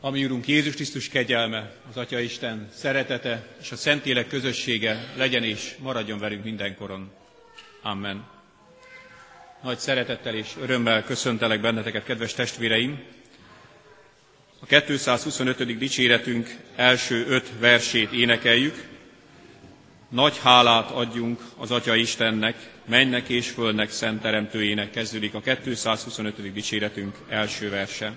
Ami Urunk Jézus Krisztus kegyelme, az Atya Isten szeretete és a Szentlélek közössége legyen és maradjon velünk mindenkoron. Amen. Nagy szeretettel és örömmel köszöntelek benneteket, kedves testvéreim! A 225. dicséretünk első öt versét énekeljük. Nagy hálát adjunk az Atya Istennek, mennek és fölnek szent teremtőjének kezdődik a 225. dicséretünk első verse.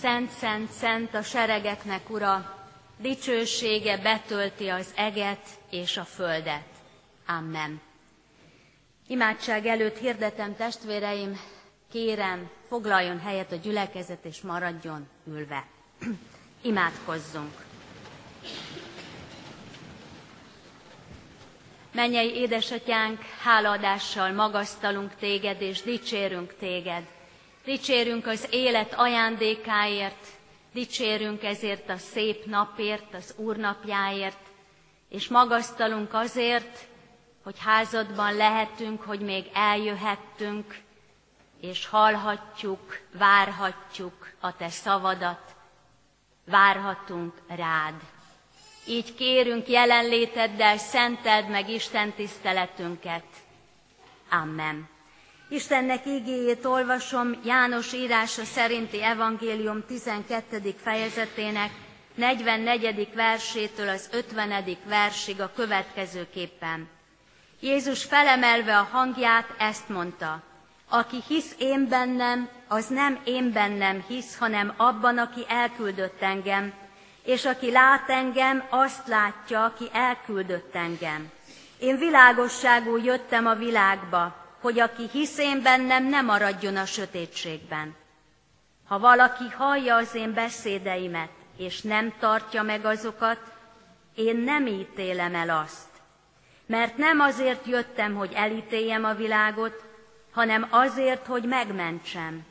Szent, szent, szent a seregeknek, Ura, dicsősége betölti az eget és a földet. Amen. Imádság előtt hirdetem testvéreim, kérem, foglaljon helyet a gyülekezet, és maradjon ülve. Imádkozzunk. Mennyei édesatyánk, hálaadással magasztalunk téged, és dicsérünk téged Dicsérünk az élet ajándékáért, dicsérünk ezért a szép napért, az Úr napjáért, és magasztalunk azért, hogy házadban lehetünk, hogy még eljöhettünk, és hallhatjuk, várhatjuk a Te szavadat, várhatunk rád. Így kérünk jelenléteddel, szenteld meg Isten tiszteletünket. Amen. Istennek igéjét olvasom János írása szerinti evangélium 12. fejezetének 44. versétől az 50. versig a következőképpen. Jézus felemelve a hangját ezt mondta, Aki hisz én bennem, az nem én bennem hisz, hanem abban, aki elküldött engem, és aki lát engem, azt látja, aki elküldött engem. Én világosságú jöttem a világba, hogy aki hisz én bennem, ne maradjon a sötétségben. Ha valaki hallja az én beszédeimet, és nem tartja meg azokat, én nem ítélem el azt. Mert nem azért jöttem, hogy elítéljem a világot, hanem azért, hogy megmentsem.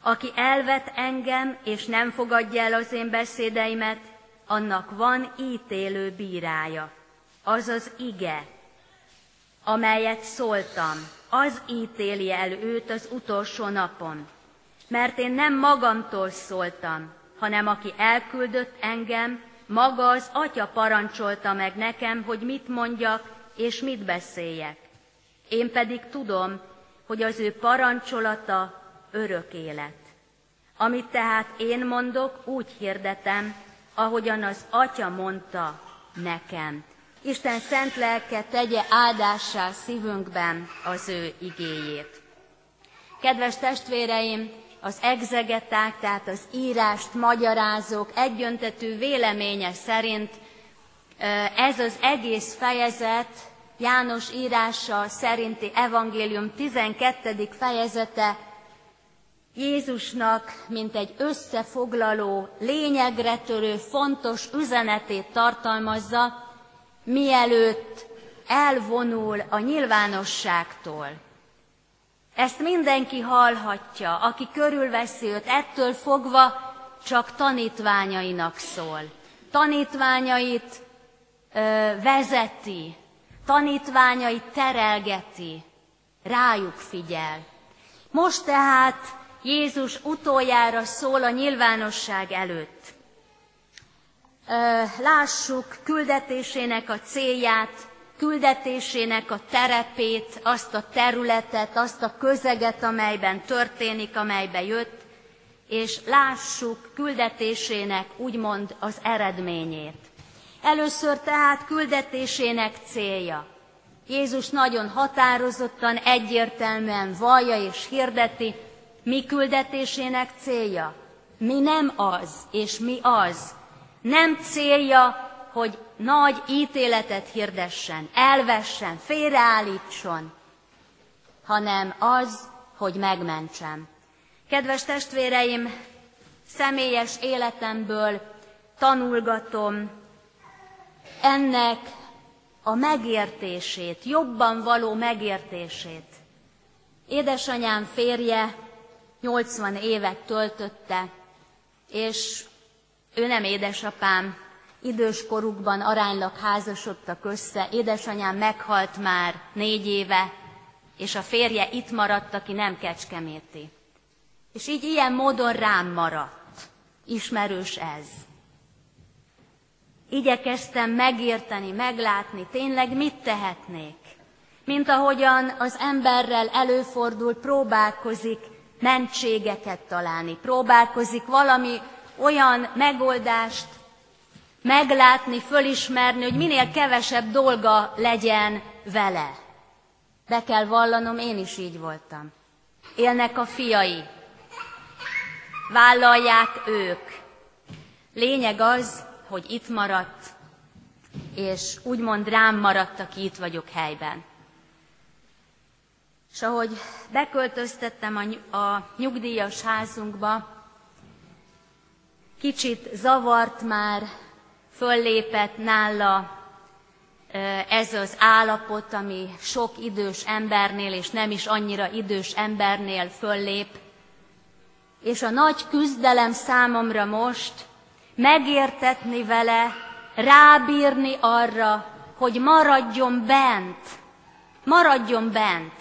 Aki elvet engem, és nem fogadja el az én beszédeimet, annak van ítélő bírája, azaz ige, amelyet szóltam, az ítéli el őt az utolsó napon. Mert én nem magamtól szóltam, hanem aki elküldött engem, maga az Atya parancsolta meg nekem, hogy mit mondjak és mit beszéljek. Én pedig tudom, hogy az ő parancsolata örök élet. Amit tehát én mondok, úgy hirdetem, ahogyan az Atya mondta nekem. Isten szent lelke tegye áldássá szívünkben az ő igéjét. Kedves testvéreim, az egzegeták, tehát az írást magyarázók egyöntetű véleménye szerint ez az egész fejezet János írása szerinti evangélium 12. fejezete Jézusnak, mint egy összefoglaló, lényegre törő, fontos üzenetét tartalmazza, mielőtt elvonul a nyilvánosságtól. Ezt mindenki hallhatja, aki körülveszi őt, ettől fogva csak tanítványainak szól. Tanítványait ö, vezeti, tanítványait terelgeti, rájuk figyel. Most tehát Jézus utoljára szól a nyilvánosság előtt lássuk küldetésének a célját, küldetésének a terepét, azt a területet, azt a közeget, amelyben történik, amelybe jött, és lássuk küldetésének úgymond az eredményét. Először tehát küldetésének célja. Jézus nagyon határozottan, egyértelműen vallja és hirdeti, mi küldetésének célja. Mi nem az, és mi az, nem célja, hogy nagy ítéletet hirdessen, elvessen, félreállítson, hanem az, hogy megmentsem. Kedves testvéreim, személyes életemből tanulgatom ennek a megértését, jobban való megértését. Édesanyám férje 80 évet töltötte, és ő nem édesapám, idős korukban aránylag házasodtak össze, édesanyám meghalt már négy éve, és a férje itt maradt, aki nem kecskeméti. És így ilyen módon rám maradt. Ismerős ez. Igyekeztem megérteni, meglátni, tényleg mit tehetnék. Mint ahogyan az emberrel előfordul, próbálkozik mentségeket találni, próbálkozik valami olyan megoldást meglátni, fölismerni, hogy minél kevesebb dolga legyen vele. Be kell vallanom, én is így voltam. Élnek a fiai. Vállalják ők. Lényeg az, hogy itt maradt, és úgymond rám maradt, aki itt vagyok helyben. És ahogy beköltöztettem a, nyugdíjas házunkba, kicsit zavart már, föllépett nála ez az állapot, ami sok idős embernél, és nem is annyira idős embernél föllép. És a nagy küzdelem számomra most megértetni vele, rábírni arra, hogy maradjon bent, maradjon bent.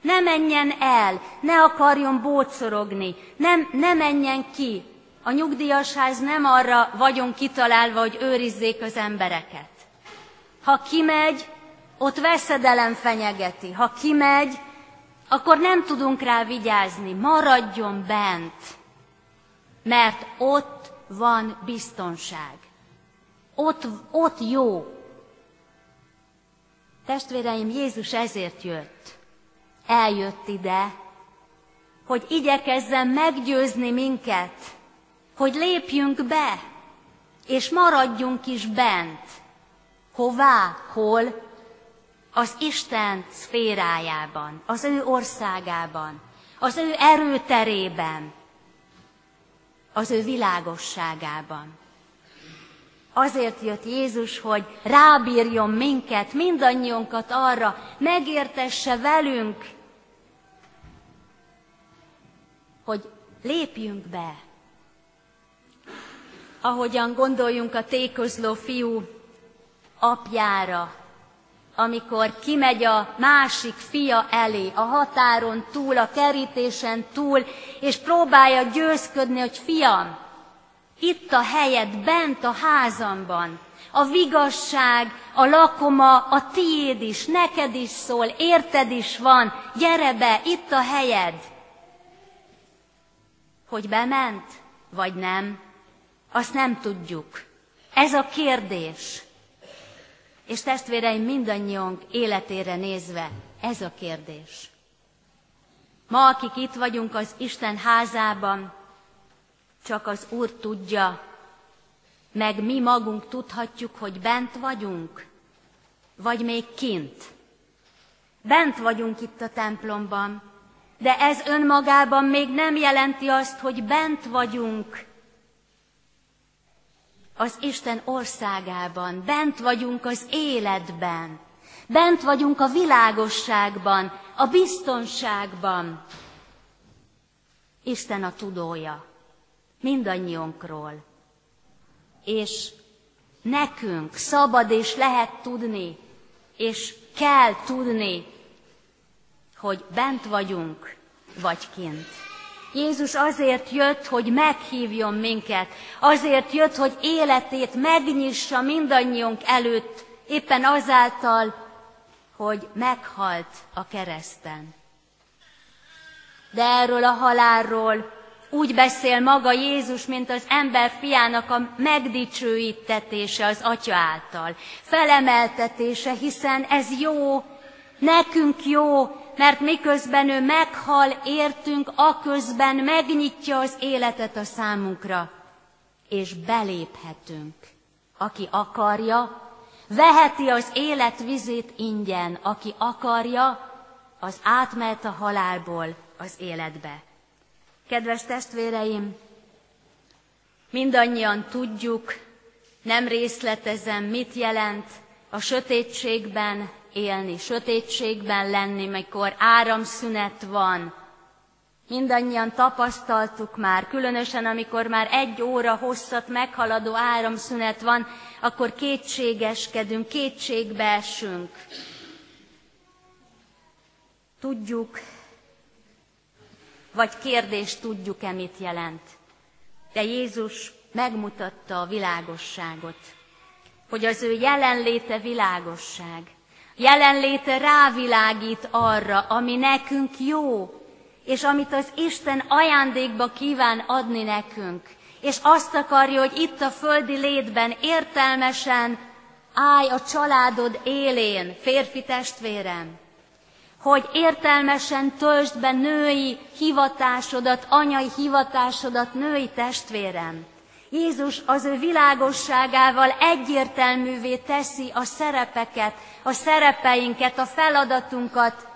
Ne menjen el, ne akarjon bócorogni, nem, ne menjen ki, a nyugdíjasház nem arra vagyon kitalálva, hogy őrizzék az embereket. Ha kimegy, ott veszedelem fenyegeti. Ha kimegy, akkor nem tudunk rá vigyázni. Maradjon bent, mert ott van biztonság. Ott, ott jó. Testvéreim, Jézus ezért jött. Eljött ide, hogy igyekezzen meggyőzni minket, hogy lépjünk be, és maradjunk is bent. Hová? Hol? Az Isten szférájában, az ő országában, az ő erőterében, az ő világosságában. Azért jött Jézus, hogy rábírjon minket, mindannyiunkat arra, megértesse velünk, hogy lépjünk be. Ahogyan gondoljunk a tékozló fiú apjára, amikor kimegy a másik fia elé, a határon túl, a kerítésen túl, és próbálja győzködni, hogy fiam, itt a helyed, bent a házamban, a vigasság, a lakoma, a tiéd is, neked is szól, érted is van, gyere be, itt a helyed. Hogy bement, vagy nem, azt nem tudjuk. Ez a kérdés. És testvéreim, mindannyiunk életére nézve, ez a kérdés. Ma, akik itt vagyunk az Isten házában, csak az Úr tudja, meg mi magunk tudhatjuk, hogy bent vagyunk, vagy még kint. Bent vagyunk itt a templomban, de ez önmagában még nem jelenti azt, hogy bent vagyunk az Isten országában, bent vagyunk az életben, bent vagyunk a világosságban, a biztonságban. Isten a tudója mindannyiunkról. És nekünk szabad és lehet tudni, és kell tudni, hogy bent vagyunk, vagy kint. Jézus azért jött, hogy meghívjon minket, azért jött, hogy életét megnyissa mindannyiunk előtt, éppen azáltal, hogy meghalt a kereszten. De erről a halálról úgy beszél maga Jézus, mint az ember fiának a megdicsőítetése az Atya által, felemeltetése, hiszen ez jó, nekünk jó, mert miközben ő meghal, értünk, aközben megnyitja az életet a számunkra, és beléphetünk. Aki akarja, veheti az élet vizét ingyen, aki akarja, az átmehet a halálból az életbe. Kedves testvéreim, mindannyian tudjuk, nem részletezem, mit jelent a sötétségben élni, sötétségben lenni, mikor áramszünet van. Mindannyian tapasztaltuk már, különösen amikor már egy óra hosszat meghaladó áramszünet van, akkor kétségeskedünk, kétségbe esünk. Tudjuk, vagy kérdést tudjuk-e, mit jelent. De Jézus megmutatta a világosságot, hogy az ő jelenléte világosság. Jelenléte rávilágít arra, ami nekünk jó, és amit az Isten ajándékba kíván adni nekünk. És azt akarja, hogy itt a földi létben értelmesen állj a családod élén, férfi testvérem, hogy értelmesen töltsd be női hivatásodat, anyai hivatásodat, női testvérem. Jézus az ő világosságával egyértelművé teszi a szerepeket, a szerepeinket, a feladatunkat,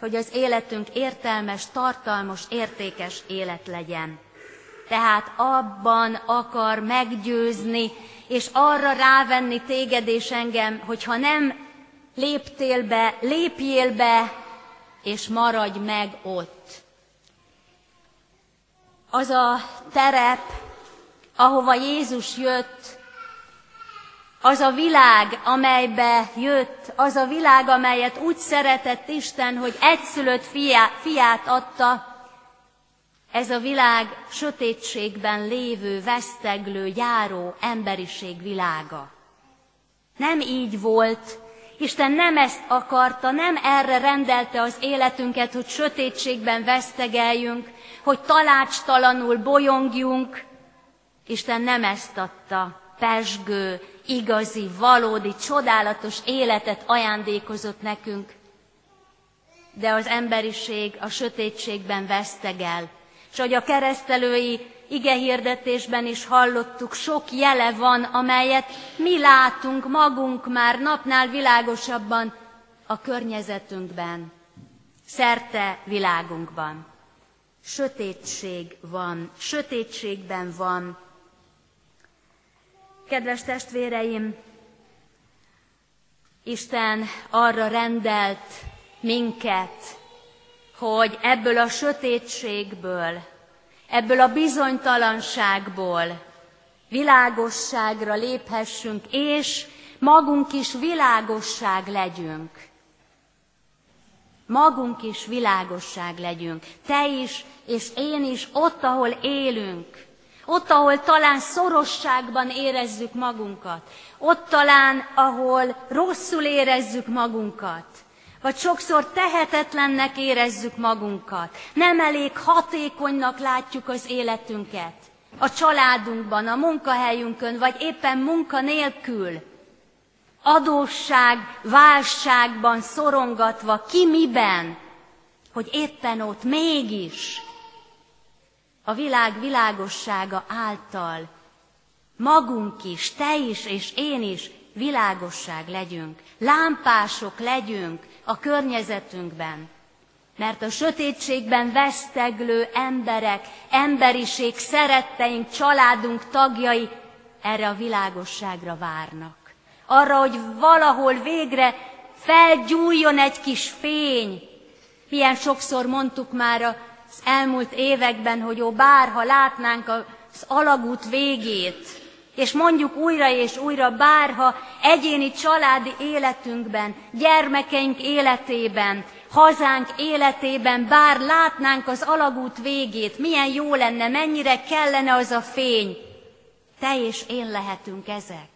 hogy az életünk értelmes, tartalmas, értékes élet legyen. Tehát abban akar meggyőzni, és arra rávenni téged és engem, hogyha nem léptél be, lépjél be és maradj meg ott. Az a terep, ahova Jézus jött, az a világ, amelybe jött, az a világ, amelyet úgy szeretett Isten, hogy egyszülött fiát, fiát adta, ez a világ sötétségben lévő, veszteglő, járó emberiség világa. Nem így volt, Isten nem ezt akarta, nem erre rendelte az életünket, hogy sötétségben vesztegeljünk, hogy talácstalanul bolyongjunk. Isten nem ezt adta, pesgő, igazi, valódi, csodálatos életet ajándékozott nekünk. de az emberiség a sötétségben vesztegel. És hogy a keresztelői ige hirdetésben is hallottuk, sok jele van, amelyet mi látunk magunk már napnál világosabban a környezetünkben, szerte világunkban. Sötétség van, sötétségben van. Kedves testvéreim, Isten arra rendelt minket, hogy ebből a sötétségből, ebből a bizonytalanságból világosságra léphessünk, és magunk is világosság legyünk. Magunk is világosság legyünk. Te is, és én is ott, ahol élünk. Ott, ahol talán szorosságban érezzük magunkat. Ott talán, ahol rosszul érezzük magunkat. Vagy sokszor tehetetlennek érezzük magunkat. Nem elég hatékonynak látjuk az életünket. A családunkban, a munkahelyünkön, vagy éppen munka nélkül. Adósság, válságban szorongatva, ki miben, hogy éppen ott mégis a világ világossága által magunk is, te is és én is világosság legyünk, lámpások legyünk a környezetünkben. Mert a sötétségben veszteglő emberek, emberiség, szeretteink, családunk tagjai erre a világosságra várnak. Arra, hogy valahol végre felgyújjon egy kis fény. Milyen sokszor mondtuk már az elmúlt években, hogy ó, bárha látnánk az alagút végét, és mondjuk újra és újra, bárha egyéni családi életünkben, gyermekeink életében, hazánk életében, bár látnánk az alagút végét, milyen jó lenne, mennyire kellene az a fény. Te és én lehetünk ezek.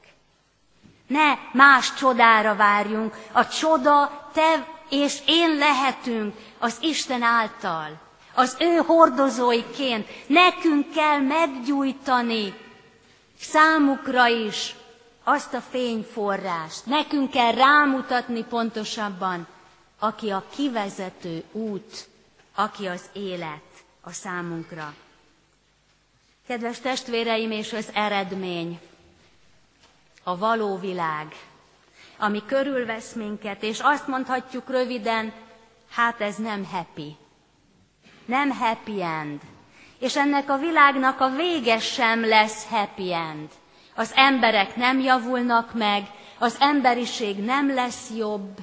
Ne más csodára várjunk, a csoda te és én lehetünk az Isten által, az ő hordozóiként. Nekünk kell meggyújtani számukra is azt a fényforrást. Nekünk kell rámutatni pontosabban, aki a kivezető út, aki az élet a számunkra. Kedves testvéreim, és az eredmény, a való világ, ami körülvesz minket, és azt mondhatjuk röviden, hát ez nem happy. Nem happy end. És ennek a világnak a vége sem lesz happy end. Az emberek nem javulnak meg, az emberiség nem lesz jobb,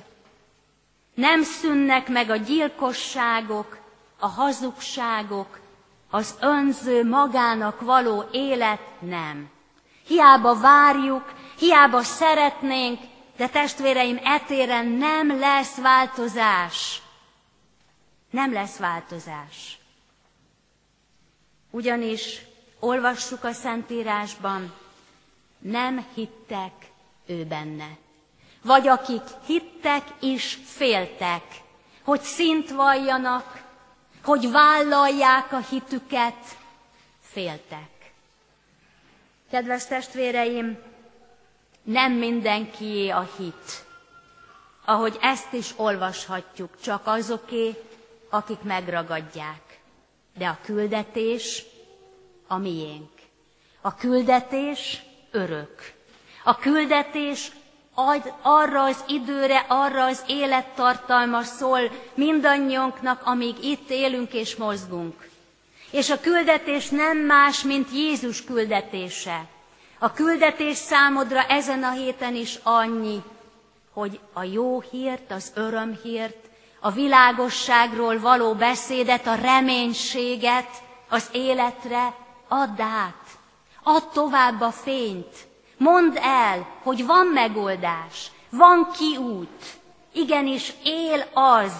nem szűnnek meg a gyilkosságok, a hazugságok, az önző magának való élet nem. Hiába várjuk, hiába szeretnénk, de testvéreim, etéren nem lesz változás. Nem lesz változás. Ugyanis olvassuk a Szentírásban, nem hittek ő benne. Vagy akik hittek is féltek, hogy szint valljanak, hogy vállalják a hitüket, féltek. Kedves testvéreim, nem mindenkié a hit. Ahogy ezt is olvashatjuk, csak azoké, akik megragadják. De a küldetés a miénk. A küldetés örök. A küldetés ad arra az időre, arra az élettartalma szól mindannyiunknak, amíg itt élünk és mozgunk. És a küldetés nem más, mint Jézus küldetése. A küldetés számodra ezen a héten is annyi, hogy a jó hírt, az örömhírt, a világosságról való beszédet, a reménységet az életre add át. Add tovább a fényt. Mondd el, hogy van megoldás, van kiút. Igenis él az,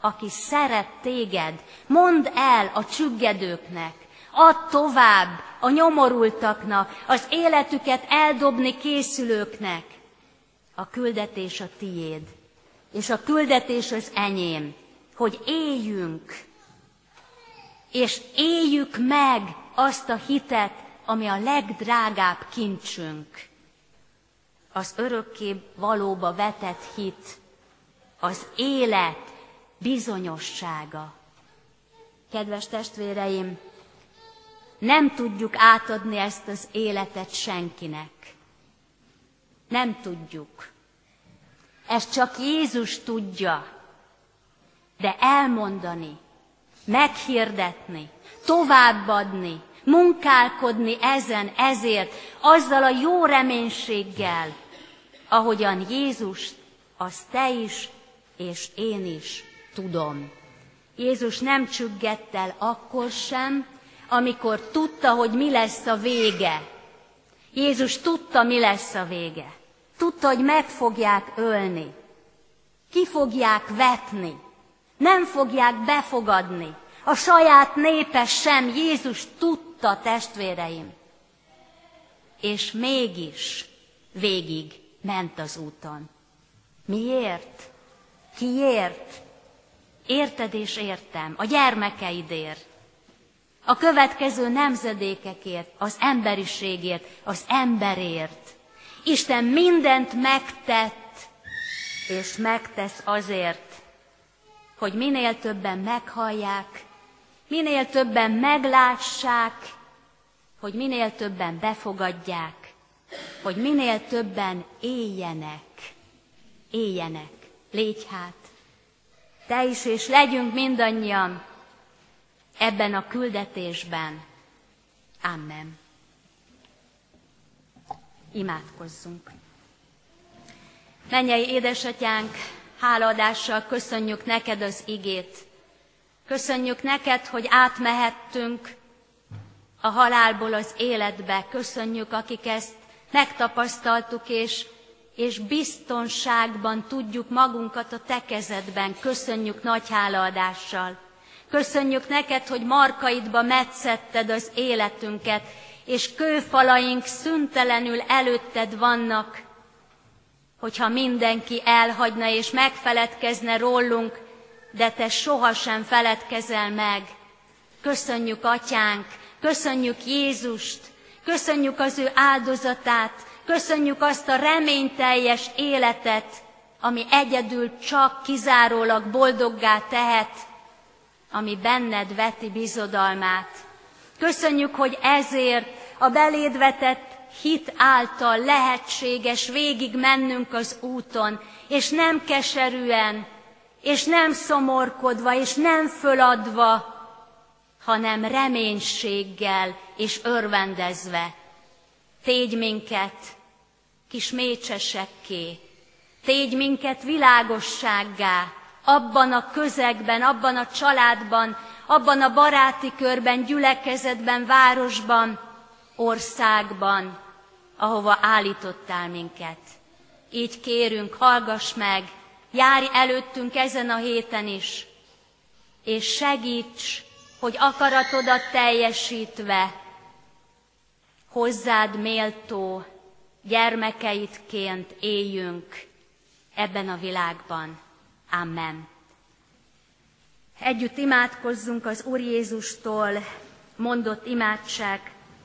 aki szeret téged. Mondd el a csüggedőknek, add tovább a nyomorultaknak, az életüket eldobni készülőknek. A küldetés a tiéd, és a küldetés az enyém, hogy éljünk, és éljük meg azt a hitet, ami a legdrágább kincsünk. Az örökké valóba vetett hit, az élet bizonyossága. Kedves testvéreim, nem tudjuk átadni ezt az életet senkinek. Nem tudjuk. Ezt csak Jézus tudja. De elmondani, meghirdetni, továbbadni, munkálkodni ezen, ezért, azzal a jó reménységgel, ahogyan Jézus, az te is, és én is tudom. Jézus nem csüggett el akkor sem, amikor tudta, hogy mi lesz a vége. Jézus tudta, mi lesz a vége. Tudta, hogy meg fogják ölni. Ki fogják vetni. Nem fogják befogadni. A saját népe sem. Jézus tudta, testvéreim. És mégis végig ment az úton. Miért? Kiért? Érted és értem, a gyermekeidért, a következő nemzedékekért, az emberiségért, az emberért. Isten mindent megtett, és megtesz azért, hogy minél többen meghallják, minél többen meglássák, hogy minél többen befogadják, hogy minél többen éljenek, éljenek. Légy hát, te is, és legyünk mindannyian ebben a küldetésben. Amen. Imádkozzunk. Mennyei édesatyánk, hálaadással köszönjük neked az igét. Köszönjük neked, hogy átmehettünk a halálból az életbe. Köszönjük, akik ezt megtapasztaltuk, és, és biztonságban tudjuk magunkat a te kezedben. Köszönjük nagy hálaadással. Köszönjük neked, hogy markaidba metszetted az életünket, és kőfalaink szüntelenül előtted vannak. Hogyha mindenki elhagyna és megfeledkezne rólunk, de te sohasem feledkezel meg. Köszönjük, atyánk, köszönjük Jézust, köszönjük az ő áldozatát, köszönjük azt a reményteljes életet, ami egyedül csak kizárólag boldoggá tehet, ami benned veti bizodalmát. Köszönjük, hogy ezért a beléd vetett hit által lehetséges végig mennünk az úton, és nem keserűen, és nem szomorkodva, és nem föladva, hanem reménységgel és örvendezve. Tégy minket kis mécsesekké, tégy minket világossággá, abban a közegben, abban a családban, abban a baráti körben, gyülekezetben, városban, országban, ahova állítottál minket. Így kérünk, hallgass meg, járj előttünk ezen a héten is, és segíts, hogy akaratodat teljesítve hozzád méltó gyermekeidként éljünk ebben a világban. Amen. Együtt imádkozzunk az Úr Jézustól mondott imádság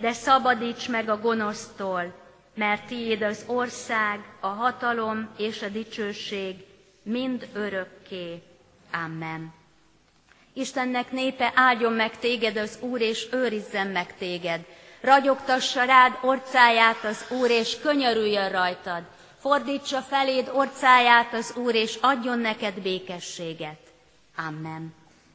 de szabadíts meg a gonosztól, mert tiéd az ország, a hatalom és a dicsőség mind örökké. Amen. Istennek népe áldjon meg téged az Úr, és őrizzen meg téged. Ragyogtassa rád orcáját az Úr, és könyörüljön rajtad. Fordítsa feléd orcáját az Úr, és adjon neked békességet. Amen.